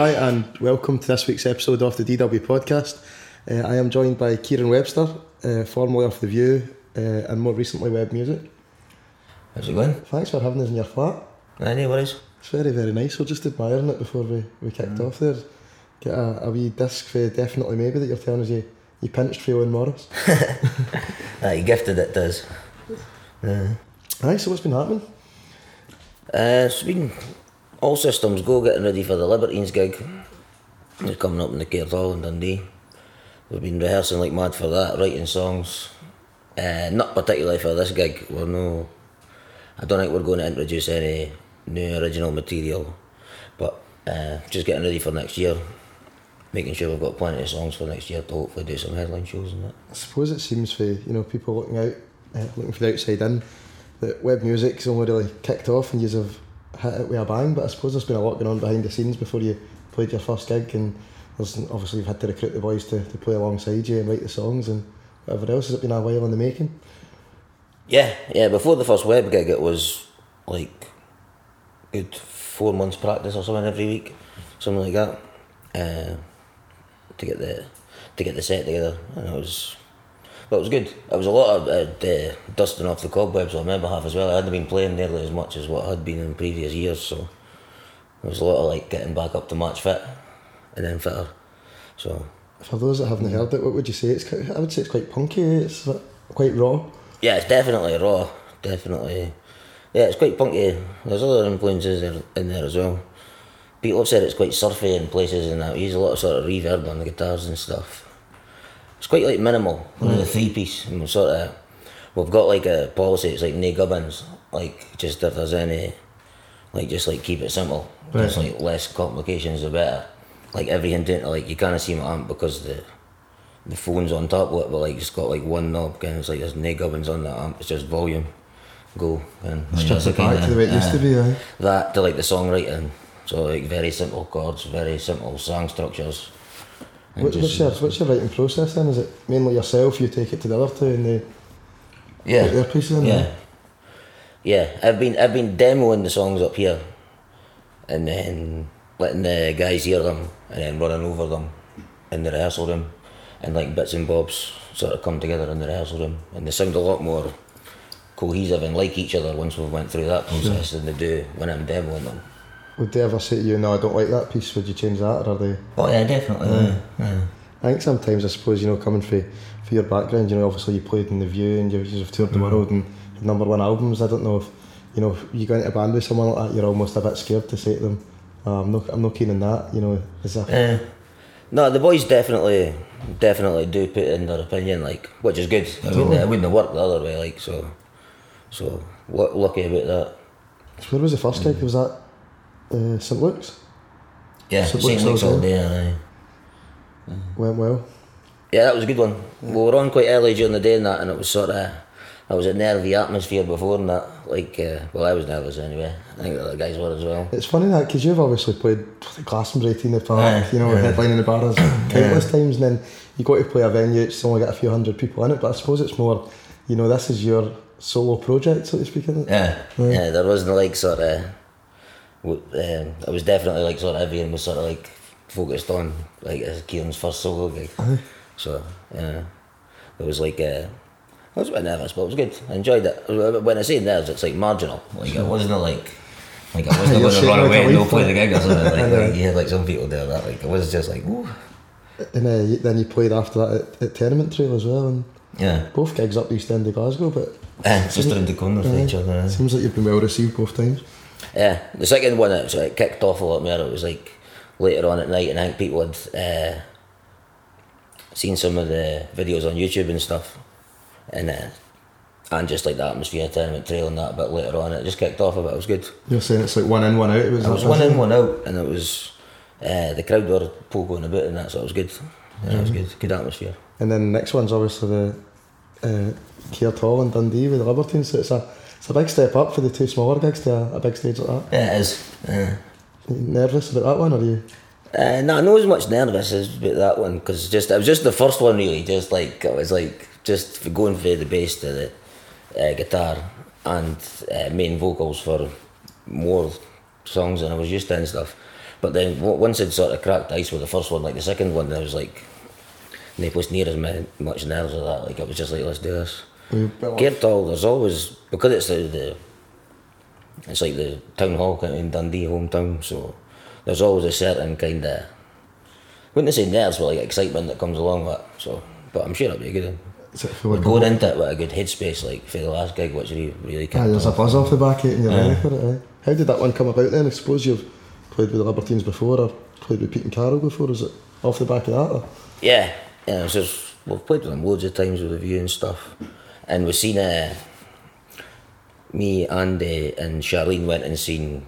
Hi, and welcome to this week's episode of the DW podcast. Uh, I am joined by Kieren Webster, uh, formerly of The View uh, and more recently Web Music. How's it going? Thanks for having us in your flat. No worries. It's very, very nice. We're just admiring it before we, we kicked Mm. off there. Get a, a wee disc for Definitely Maybe that you're telling us you, you pinched for Owen Morris. Aye, you gifted it does. Uh, Aye, so what's been happening? uh, it's been all systems go getting ready for the Libertines gig. It's coming up in the Caird Hall in Dundee. We've been rehearsing like mad for that, writing songs. Uh, not particularly for this gig. We're no. I don't think we're going to introduce any new original material, but uh, just getting ready for next year. Making sure we've got plenty of songs for next year to hopefully do some headline shows and that. I suppose it seems for you know people looking out, uh, looking for the outside in, that web music's only really kicked off and you have hit it with a bang. But I suppose there's been a lot going on behind the scenes before you played your first gig, and obviously you've had to recruit the boys to, to play alongside you and write the songs and whatever else. Has it been a while in the making? Yeah, yeah. Before the first web gig, it was like good four months practice or something every week, something like that, uh, to get the to get the set together, and it was. But it was good. It was a lot of uh, uh, dusting off the cobwebs on my behalf as well. I hadn't been playing nearly as much as what I had been in previous years, so there was a lot of like getting back up to match fit, and then fitter. So For those that haven't heard it, what would you say? It's quite, I would say it's quite punky. It's quite raw. Yeah, it's definitely raw. Definitely. Yeah, it's quite punky. There's other influences in- in there as well. People have said it's quite surfy in places and that. We use a lot of sort of reverb on the guitars and stuff. It's quite like minimal. We're a mm. three piece. And we're sort of, we've got like a policy. It's like no gubbins. Like just if there's any, like just like keep it simple. Just like less complications the better. Like everything down to like you can't see my amp because the the phone's on top of it, but like it's got like one knob, and it's like there's no gubbins on that amp. It's just volume, go, and Strip it back to the way it used to be. Aye. that to like the songwriting. So like very simple chords, very simple song structures. What, what's your what's your writing process then? Is it mainly yourself? You take it to the other two and they yeah, put their pieces in. yeah, there? yeah. I've been I've been demoing the songs up here, and then letting the guys hear them, and then running over them in the rehearsal room, and like bits and bobs sort of come together in the rehearsal room, and they sound a lot more cohesive and like each other once we've went through that process than they do when I'm demoing them. Would they ever say to you, "No, I don't like that piece"? Would you change that, or are they? Oh yeah, definitely. yeah. I think sometimes I suppose you know coming for for your background, you know, obviously you played in the View and you've, you've toured the world and had number one albums. I don't know if you know if you go into a band with someone like that, you're almost a bit scared to say to them, oh, "I'm not, I'm not keen on that." You know, is that Uh, no, the boys definitely, definitely do put in their opinion, like, which is good. I wouldn't, I wouldn't have worked the other way, like, so, so lu- lucky about that. So where was the first gig? Was that uh, St Luke's? Yeah, St. what's Luke's all day. Aye. Went well. Yeah, that was a good one. We were on quite early during the day and that, and it was sort of, I was a nervy atmosphere before and that. Like, uh, well, I was nervous anyway. I think the other guys were as well. It's funny that because you've obviously played Glastonbury, in the Park, Aye, you know, yeah. headlining the bars countless times, and then you go to play a venue, it's only got a few hundred people in it. But I suppose it's more, you know, this is your solo project, so to speak. Isn't it? Yeah, yeah. There wasn't like sort of. Um, it was definitely like sort of everyone was sort of like focused on like as Kieren's first solo gig. So yeah, it was like uh, I was a bit nervous, but it was good. I enjoyed it. When I say nerves, it's like marginal. Like it wasn't like. Like I wasn't going to run away and no play the gig or something. Like, like, yeah, like some people do that. Like it was just like, ooh. And uh, then you played after that at, at Tenement Trail as well, and yeah. both gigs up the East End of Glasgow. But Uh, just around the corner Aye. each other. seems like you've been well received both times. Yeah, the second one it, so it kicked off a lot more. It was like later on at night, and I think people had uh, seen some of the videos on YouTube and stuff, and uh, and just like the atmosphere, Tenement Trail, and that. But later on, it just kicked off a bit. It was good. You're saying it's like one in, one out. It was, It was one in, one out, and it was uh, the crowd were poking about and that, so it was good. Yeah, it was good, good atmosphere. And then the next one's obviously the uh, Caird Hall in Dundee with the Libertines. So it's a it's a big step up for the two smaller gigs to a, a big stage like that. Yeah, it is. Yeah. Nervous about that one, or are you? Uh, no, not as much nervous as about that one because just it was just the first one really. Just like it was like just going for the bass to the uh, guitar and uh, main vocals for more songs than I was used to and stuff. But then w- once it sort of cracked ice with the first one, like the second one, I was like, no place near as much nerves or that. Like I was just like, let's do this. Up- Caird Hall, there's always because it's the, the it's like the town hall kind of in Dundee hometown, so there's always a certain kind of wouldn't say nerves, but like excitement that comes along with it. So, but I'm sure it'll be a good. It like going into it with a good headspace, like for the last gig, which really really kicked there's a buzz off the back eh, of it and you're ready for it. Aye. How did that one come about then? I suppose you've played with the Libertines before or played with Pete and Carl before. Is it off the back of that? Or? Yeah, yeah. It's just we've played with them loads of times with the view and stuff, and we've seen uh, me, Andy, and Charlene went and seen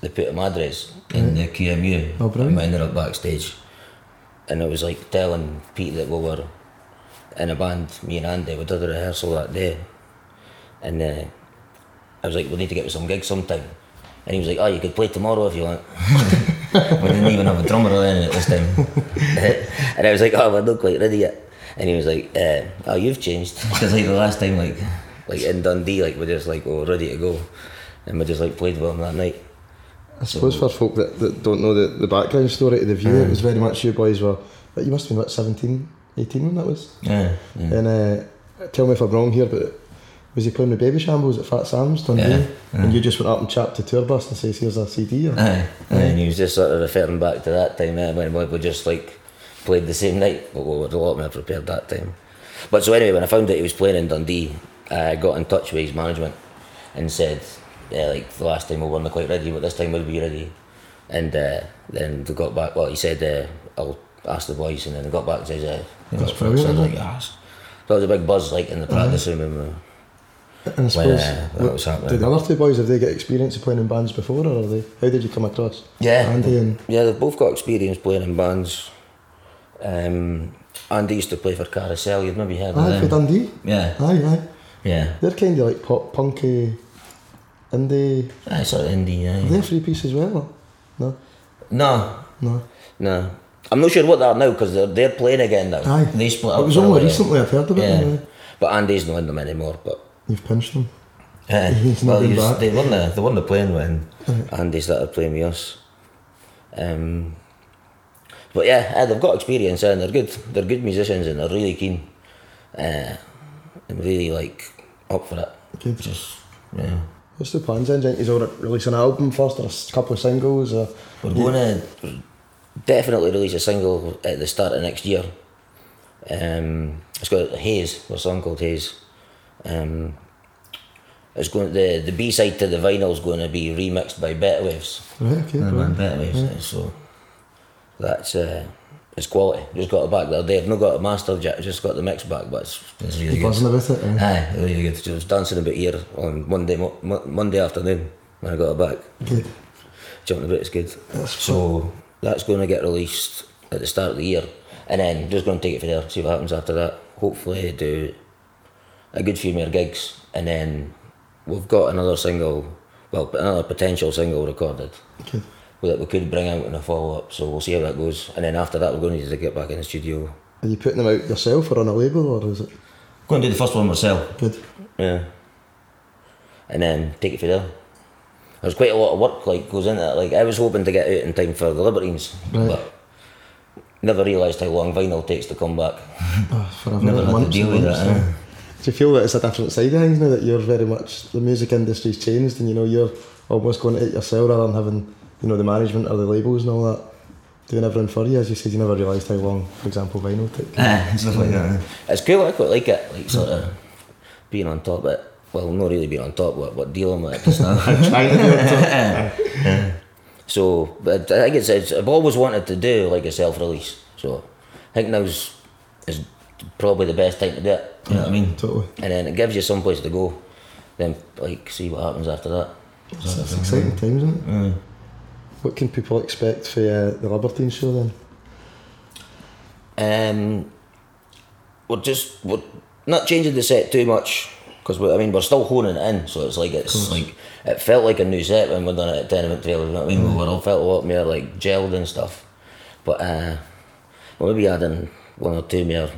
the Puta Madres in the QMU. Oh, brilliant. And we ended up backstage, and I was like telling Pete that we were in a band. Me and Andy we did a rehearsal that day, and uh, I was like, we need to get with some gigs sometime. And he was like, oh, you could play tomorrow if you want. we didn't even have a drummer anything at this time. and I was like, oh, we're not quite ready yet. And he was like, uh, oh, you've changed. Because like the last time, like, like in Dundee, like we're just like, oh, ready to go. And we just like played with him that night. I suppose for folk that, that don't know the, the background story to the view, it was very much you boys were, but you must have been what, 17, 18 when that was? Yeah. yeah. And uh, tell me if I'm wrong here, but was he playing with Babyshambles at Fat Sam's Dundee? Yeah, And you just went up and chapped the tour bus and says, here's a CD? Or? Aye. And he was just sort of referring back to that time eh, when we were just like played the same night, but we were a lot more prepared that time. But so anyway, when I found out he was playing in Dundee, I got in touch with his management and said, yeah, like the last time we weren't quite ready, but this time we'll be ready. And uh, then they got back. Well, he said, uh, "I'll ask the boys," and then they got back and says, uh, That's "Got brilliant, like, "Yes." So there was a big buzz like in the practice room. And, uh, And I When, suppose, uh, that what- was happening. did the other two boys, have they got experience of playing in bands before, or are they, how did you come across Yeah. Andy and Yeah, they've both got experience playing in bands. Um, Andy used to play for Carousel, you've maybe heard of Aye, for them. Dundee? Yeah, Aye, aye. yeah. They're kind of like pop, punky, indie. Aye, sort of indie, aye. they a three piece as well? No, No, no. no. I'm not sure what they are now because they're, they're playing again now. Aye. They split up. It was only recently I've heard of it. Yeah. aye. But Andy's not in them anymore. But You've pinched them. uh, He's well, he's- they weren't the, they weren't the playing when Andy started playing with us. Um, but yeah, aye, they've got experience and they're good. They're good musicians and they're really keen. Uh, and really like up for it. Good. Just yeah. What's the plans then? Is all release an album first or a couple of singles? Or We're going to definitely release a single at the start of next year. Um, it's got Haze, a song called Haze. Um, it's going the the B side to the vinyl is going to be remixed by Better Waves. Right, okay. The brilliant. band Better Waves. So that's uh, it's quality. Just got it back the other day. I've not got it mastered yet. I've just got the mix back, but it's, it's really You're good. buzzing about it. aye. Aye, really good. So I was dancing about here on Monday mo- mo- Monday afternoon when I got it back Good. jumping about is good. so that's going to get released at the start of the year, and then just going to take it from there, see what happens after that. Hopefully, do a good few more gigs, and then we've got another single, well, another potential single recorded Good. That we could bring out in a follow up. So we'll see how that goes, and then after that, we're going to need to get back in the studio. Are you putting them out yourself or on a label or is it Going to do the first one myself. good? Yeah. And then take it from there. There's quite a lot of work like goes into it. Like I was hoping to get out in time for the Libertines, Right. but never realised how long vinyl takes to come back. Ah, oh, forever. Never had to deal with that? Do you feel that it's a different side of things now that you're very much the music industry's changed and you know you're almost going to it yourself rather than having you know the management or the labels and all that doing everything for you? As you said, you never realised how long, for example, vinyl took. Ah, stuff like that. It's cool. I quite like it. Like sort of being on top of it. Well, not really being on top, but but dealing with it just now. Trying to do it. So, but I think it's, it's I've always wanted to do like a self release. So, I think now's is probably the best time to do it. You know what I mean? Totally. And then it gives you some place to go. Then like see what happens after that. It's, it's exciting times, isn't it? What can people expect for uh, the Libertine show then? Um, we're just we're not changing the set too much because I mean we're still honing it in. So it's like it's like it felt like a new set when we done it at Tenement Trail. You know what I mean? We all felt a lot more like gelled and stuff. But uh, we'll maybe adding one or two more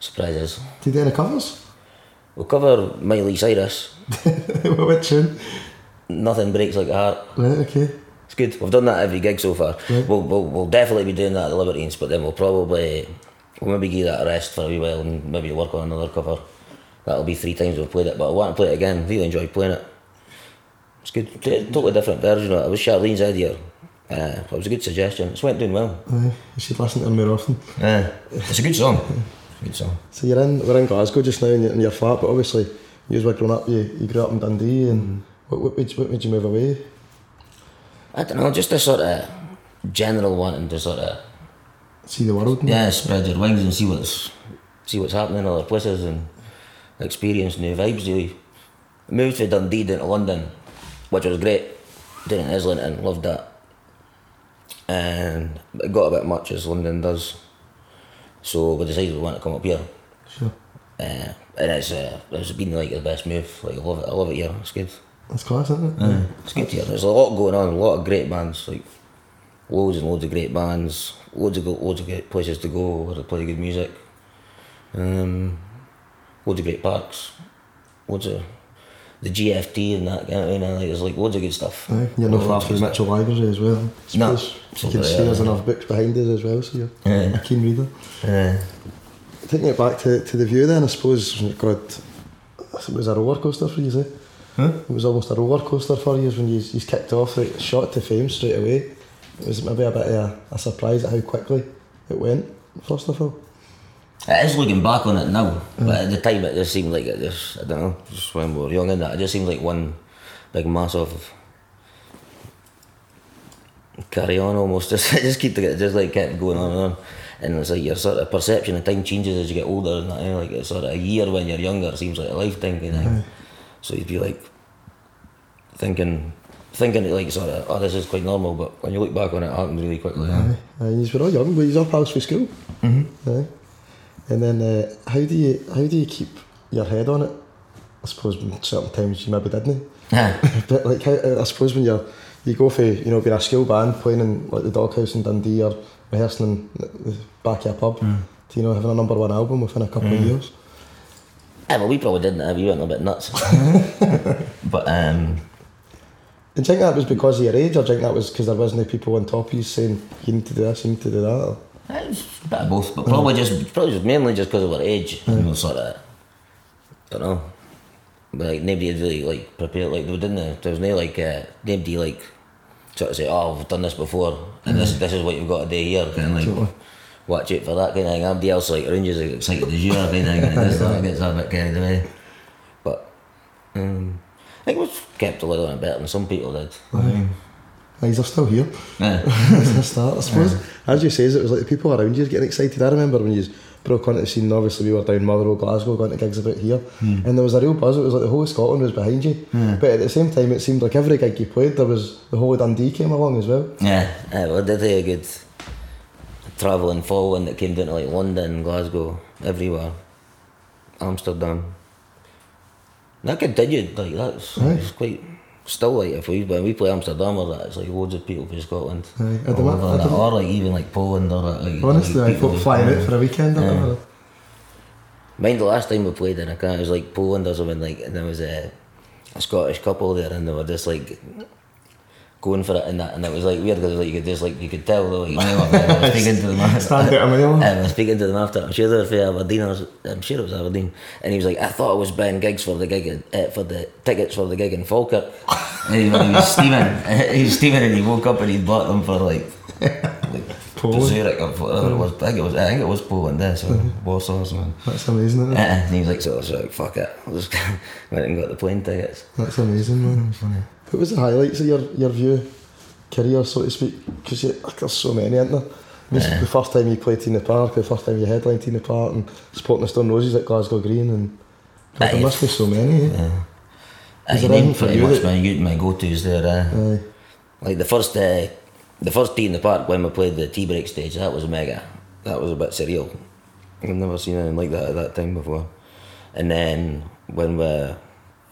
surprises. Do you do any covers? We'll cover Miley Cyrus. what tune? Nothing breaks like a heart. Right, okay. It's good. We've done that every gig so far. We'll, we'll we'll definitely be doing that at the Libertines, but then we'll probably we'll maybe give that a rest for a wee while and maybe work on another cover. That'll be three times we've played it, but I want to play it again. Really enjoy playing it. It's good. Totally different version of it. It was Charlene's idea. Uh, it was a good suggestion. It's went doing well. Aye, you should listen to them more often. Uh, it's a good song. A good song. So you're in, we're in Glasgow just now in your, in your flat, but obviously you were growing up, you, you grew up in Dundee, and what, what, made what made you move away? I don't know, just a sort of general wanting to sort of See the world? yeah spread your wings and see what's see what's happening in other places and experience new vibes. Really, I moved to Dundee down to London, which was great. Down in Islington, loved that, and it got a bit much as London does. So we decided we want to come up here. Sure. Uh, and it's uh, it's been like the best move. Like I love it. I love it here. It's good. That's class, isn't it? It's good here. There's a lot going on. A lot of great bands. Like loads and loads of great bands. Loads of loads of great places to go where they play good music. Um, loads of great parks. Loads of the GFT and that. You know, what I mean? like, there's like loads of good stuff. Aye, you're not far from Mitchell Library as well. No. You can see yeah. there's enough books behind us as well, so you're Yeah. a keen reader. Uh, Taking it back to, to the view then, I suppose, God, it was a roller coaster for you, eh? It was almost a roller coaster for you when you, you kicked off, like, shot to fame straight away. It was maybe a bit of a, a surprise at how quickly it went, first of all. It is looking back on it now, but at the time it just seemed like it just, I don't know, just when we were young and that, it just seemed like one big mass of carry on almost. Just, just keep to get, just like kept going on and on. And it's like your sort of perception of time changes as you get older and that, you know, like it's sort of a year when you're younger seems like a lifetime kind of thing. So you'd be like thinking, thinking like sort of, oh this is quite normal, but when you look back on it, it happened really quickly. Aye, you were all young, but you up house for school. Mm-hmm. Aye. And then uh, how do you how do you keep your head on it? I suppose certain times you maybe didn't. Yeah. But like how, I suppose when you're you go for you know being a school band playing in like the Doghouse in Dundee or rehearsing in the back of a pub, to you know having a number one album within a couple of years. Yeah, well, we probably didn't have. You went a bit nuts. but um, Do you think that was because of your age, or do you think that was because there wasn't people on top of you saying you need to do this, you need to do that? Or? it's a bit of both, but probably just probably just mainly just because of our age. And we sort of, don't know. But like nobody had really like prepared. Like we didn't. There was no like uh, nobody like sort of say, "Oh, we've done this before, and this this is what you've got to do here." Kind of like Totally. Watch it for that kind of thing. Everybody else like around you is excited as you are kind of thing, and this that gets a bit carried away. But um, I think we've kept a little bit better than some people did. Aye, they're still here. Yeah. That's start, I suppose. As you says, it was like the people around you getting excited. I remember when you broke onto the scene, obviously we were down Motherwell, Glasgow, going to gigs about here, and there was a real buzz. It was like the whole of Scotland was behind you. But at the same time, it seemed like every gig you played, there was the whole of Dundee came along as well. Yeah, yeah well, did a good travelling following that came down to like London, Glasgow, everywhere, Amsterdam. And That continued, like that's Aye. it's quite still like if we when we play Amsterdam or that, it's like loads of people from Scotland. Aye, I all don't- over I that, or like even like Poland or like Honestly, like I thought flying out for a weekend or Yeah. whatever. Mind the last time we played in a car, it was like Poland or something like, and there was a, a Scottish couple there, and they were just like going for it, and that, and it was like weird because like you could just like you could tell though, like, you know, I was speaking to them after. Stand out a mile. I was speaking to them after. I'm sure they were from Aberdeen. I was, I'm sure it was Aberdeen, and he was like, I thought I was buying gigs for the gig, uh, for the tickets for the gig in Falkirk. and he, he was steaming, he was steaming, and he woke up and he bought them for like. like Poland? Zurich or whatever it was. I think it was. I think it was Poland. There, so Warsaw or something. That's amazing, isn't Uh, it? and he was like, so I was like, fuck it. I just went and got the plane tickets. That's amazing, man. What was the highlights of your, your view career, so to speak? Because there's so many, isn't there? Is The first time you played T in the Park, the first time you headlined T in the Park, and supporting the Stone Roses at Glasgow Green, and God, there must be so many. Eh? Uh, there anything named for pretty much my, my go-tos there. Uh, Aye. like the first, uh, the first T in the Park when we played the T Break stage, that was mega. That was a bit surreal. I've never seen anything like that at that time before. And then when we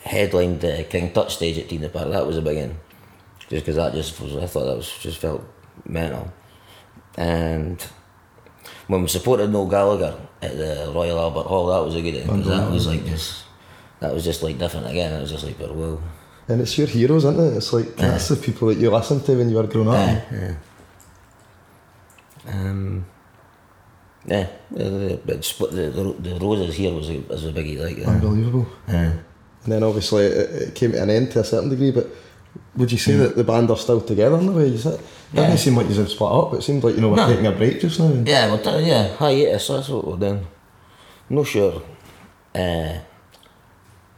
headlined the King Tut stage at the Park, that was a big one. Just because that just was, I thought that was just felt mental. And when we supported Noel Gallagher at the Royal Albert Hall, that was a good one. that was like just, that was just like different again. It was just like, whoa. And it's your heroes, isn't it? It's like that's the people that you listened to when you were growing up. Yeah. Um, yeah, the, the, the, the, the, the roses here was a, was a biggie, like. Uh, Unbelievable. yeah. And then obviously it, it came to an end to a certain degree, but would you say that the band are still together in a way? You said, it Yeah. didn't seem like you've split up, it seemed like you know we're No. taking a break just now. Yeah, well, th- yeah, hiatus, that's what we're doing. No sure uh,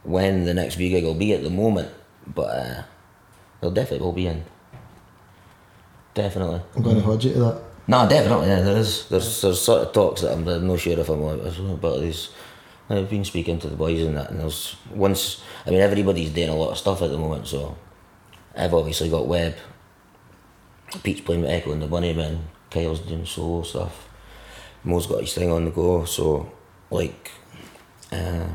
when the next view gig will be at the moment, but uh, there definitely will be in. Definitely. I'm going to hold you to that. No, definitely, yeah, there is. There's, there's sort of talks that I'm I'm not sure if I'm but there's, I've been speaking to the boys and that, and there's once, I mean, everybody's doing a lot of stuff at the moment, so I've obviously got Web, Pete's playing with Echo and the Bunnymen, Kyle's doing solo stuff, Mo's got his thing on the go, so, like, uh,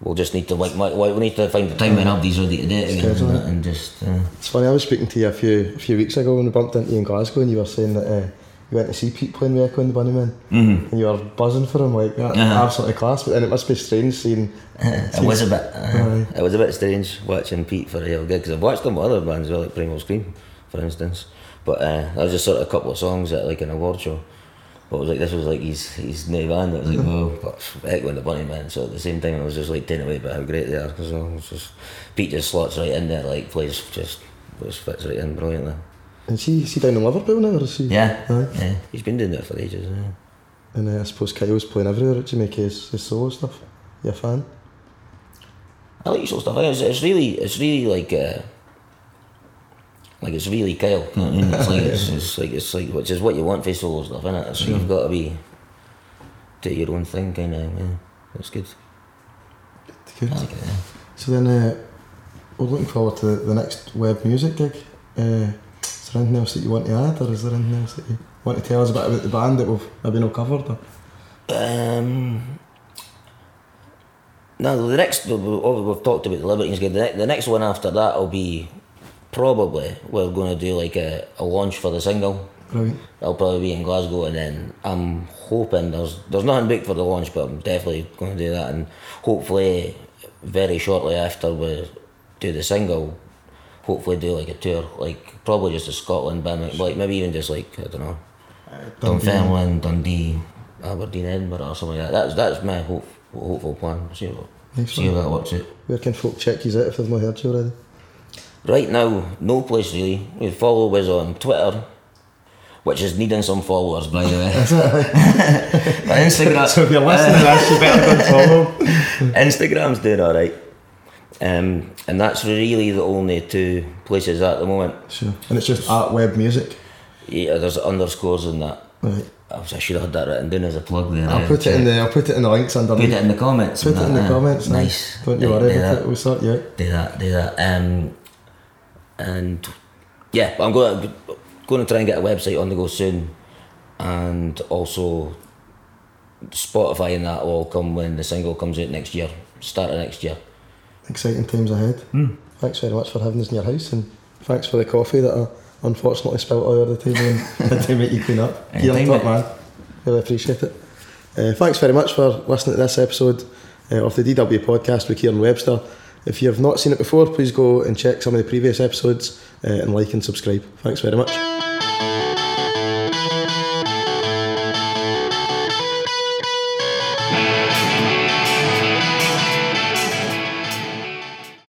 we'll just need to, like, we'll need to find the time when everybody's ready to do it again and, and just, uh, It's funny, I was speaking to you a few a few weeks ago when we bumped into you in Glasgow and you were saying that uh, you went to see Pete playing with Echo and the Bunnymen Mhm. and you were buzzing for him, like, Uh-huh. absolutely class, but then it must be strange seeing. it was a bit. Uh, it was a bit strange watching Pete for a real gig because I've watched him with other bands, well, like Primal Scream, for instance. But uh, that was just sort of a couple of songs at like an award show. But it was like this was like his his new band. It was like whoa, but Echo and the Bunnymen. So at the same time, I was just like taken away by how great they are because it was just Pete just slots right in there, like plays just just fits right in brilliantly. And she, she down in Liverpool now, or is she? Yeah, Aye. yeah. He's been doing that for ages. Yeah. And uh, I suppose Kyle's playing everywhere at Jamaica, his, his solo stuff. You a fan? I like solo stuff. I It's, it's really, it's really like, uh, like it's really Kyle. You know I mean? It's like it's, it's like it's like which is what you want for solo stuff, innit? So you've got to be do your own thing, kind of. Yeah, that's good. Good. Like it. Yeah. So then uh, we're looking forward to the next web music gig. Uh, is there anything else that you want to add, or is there anything else that you want to tell us about, about the band that we've maybe not covered? Or? Um, no, the next we- we- we've talked about the Libertines gig. The, the next one after that will be probably we're going to do like a, a launch for the single. Brilliant. I'll probably be in Glasgow, and then I'm hoping there's there's nothing big for the launch, but I'm definitely going to do that, and hopefully very shortly after we do the single, hopefully do like a tour, like probably just a Scotland band, like, maybe even just like I don't know, uh, Dunfermline, Dundee, Aberdeen, Edinburgh, or something like that. That's that's my hope, hopeful plan. See what see how that works out. Where can folk check you out if they've not heard you already? Right now, no place really. We follow us on Twitter, which is needing some followers, by the way. But Instagram. So if you're listening to this, you better go and follow. Instagram's doing alright. Um, and that's really the only two places at the moment. Sure. And it's just at web music. Yeah, there's underscores in that. Right. I should have had that written down as a plug there. I'll eh? put it in the I'll put it in the links Put it in the comments. Put it in that, the eh? comments. Nice. Don't you Right, worry do about it. We'll sort you out. Do that, do that. Um, and yeah, I'm going to, going to try and get a website on the go soon, and also Spotify and that will all come when the single comes out next year, start of next year. Exciting times ahead. Thanks very much for having us in your house and thanks for the coffee that I unfortunately spilt all over the table and had to make you clean up. You're top man. Really appreciate it. Uh, thanks very much for listening to this episode uh, of the DW podcast with Kieren Webster. If you have not seen it before, please go and check some of the previous episodes uh, and like and subscribe. Thanks very much.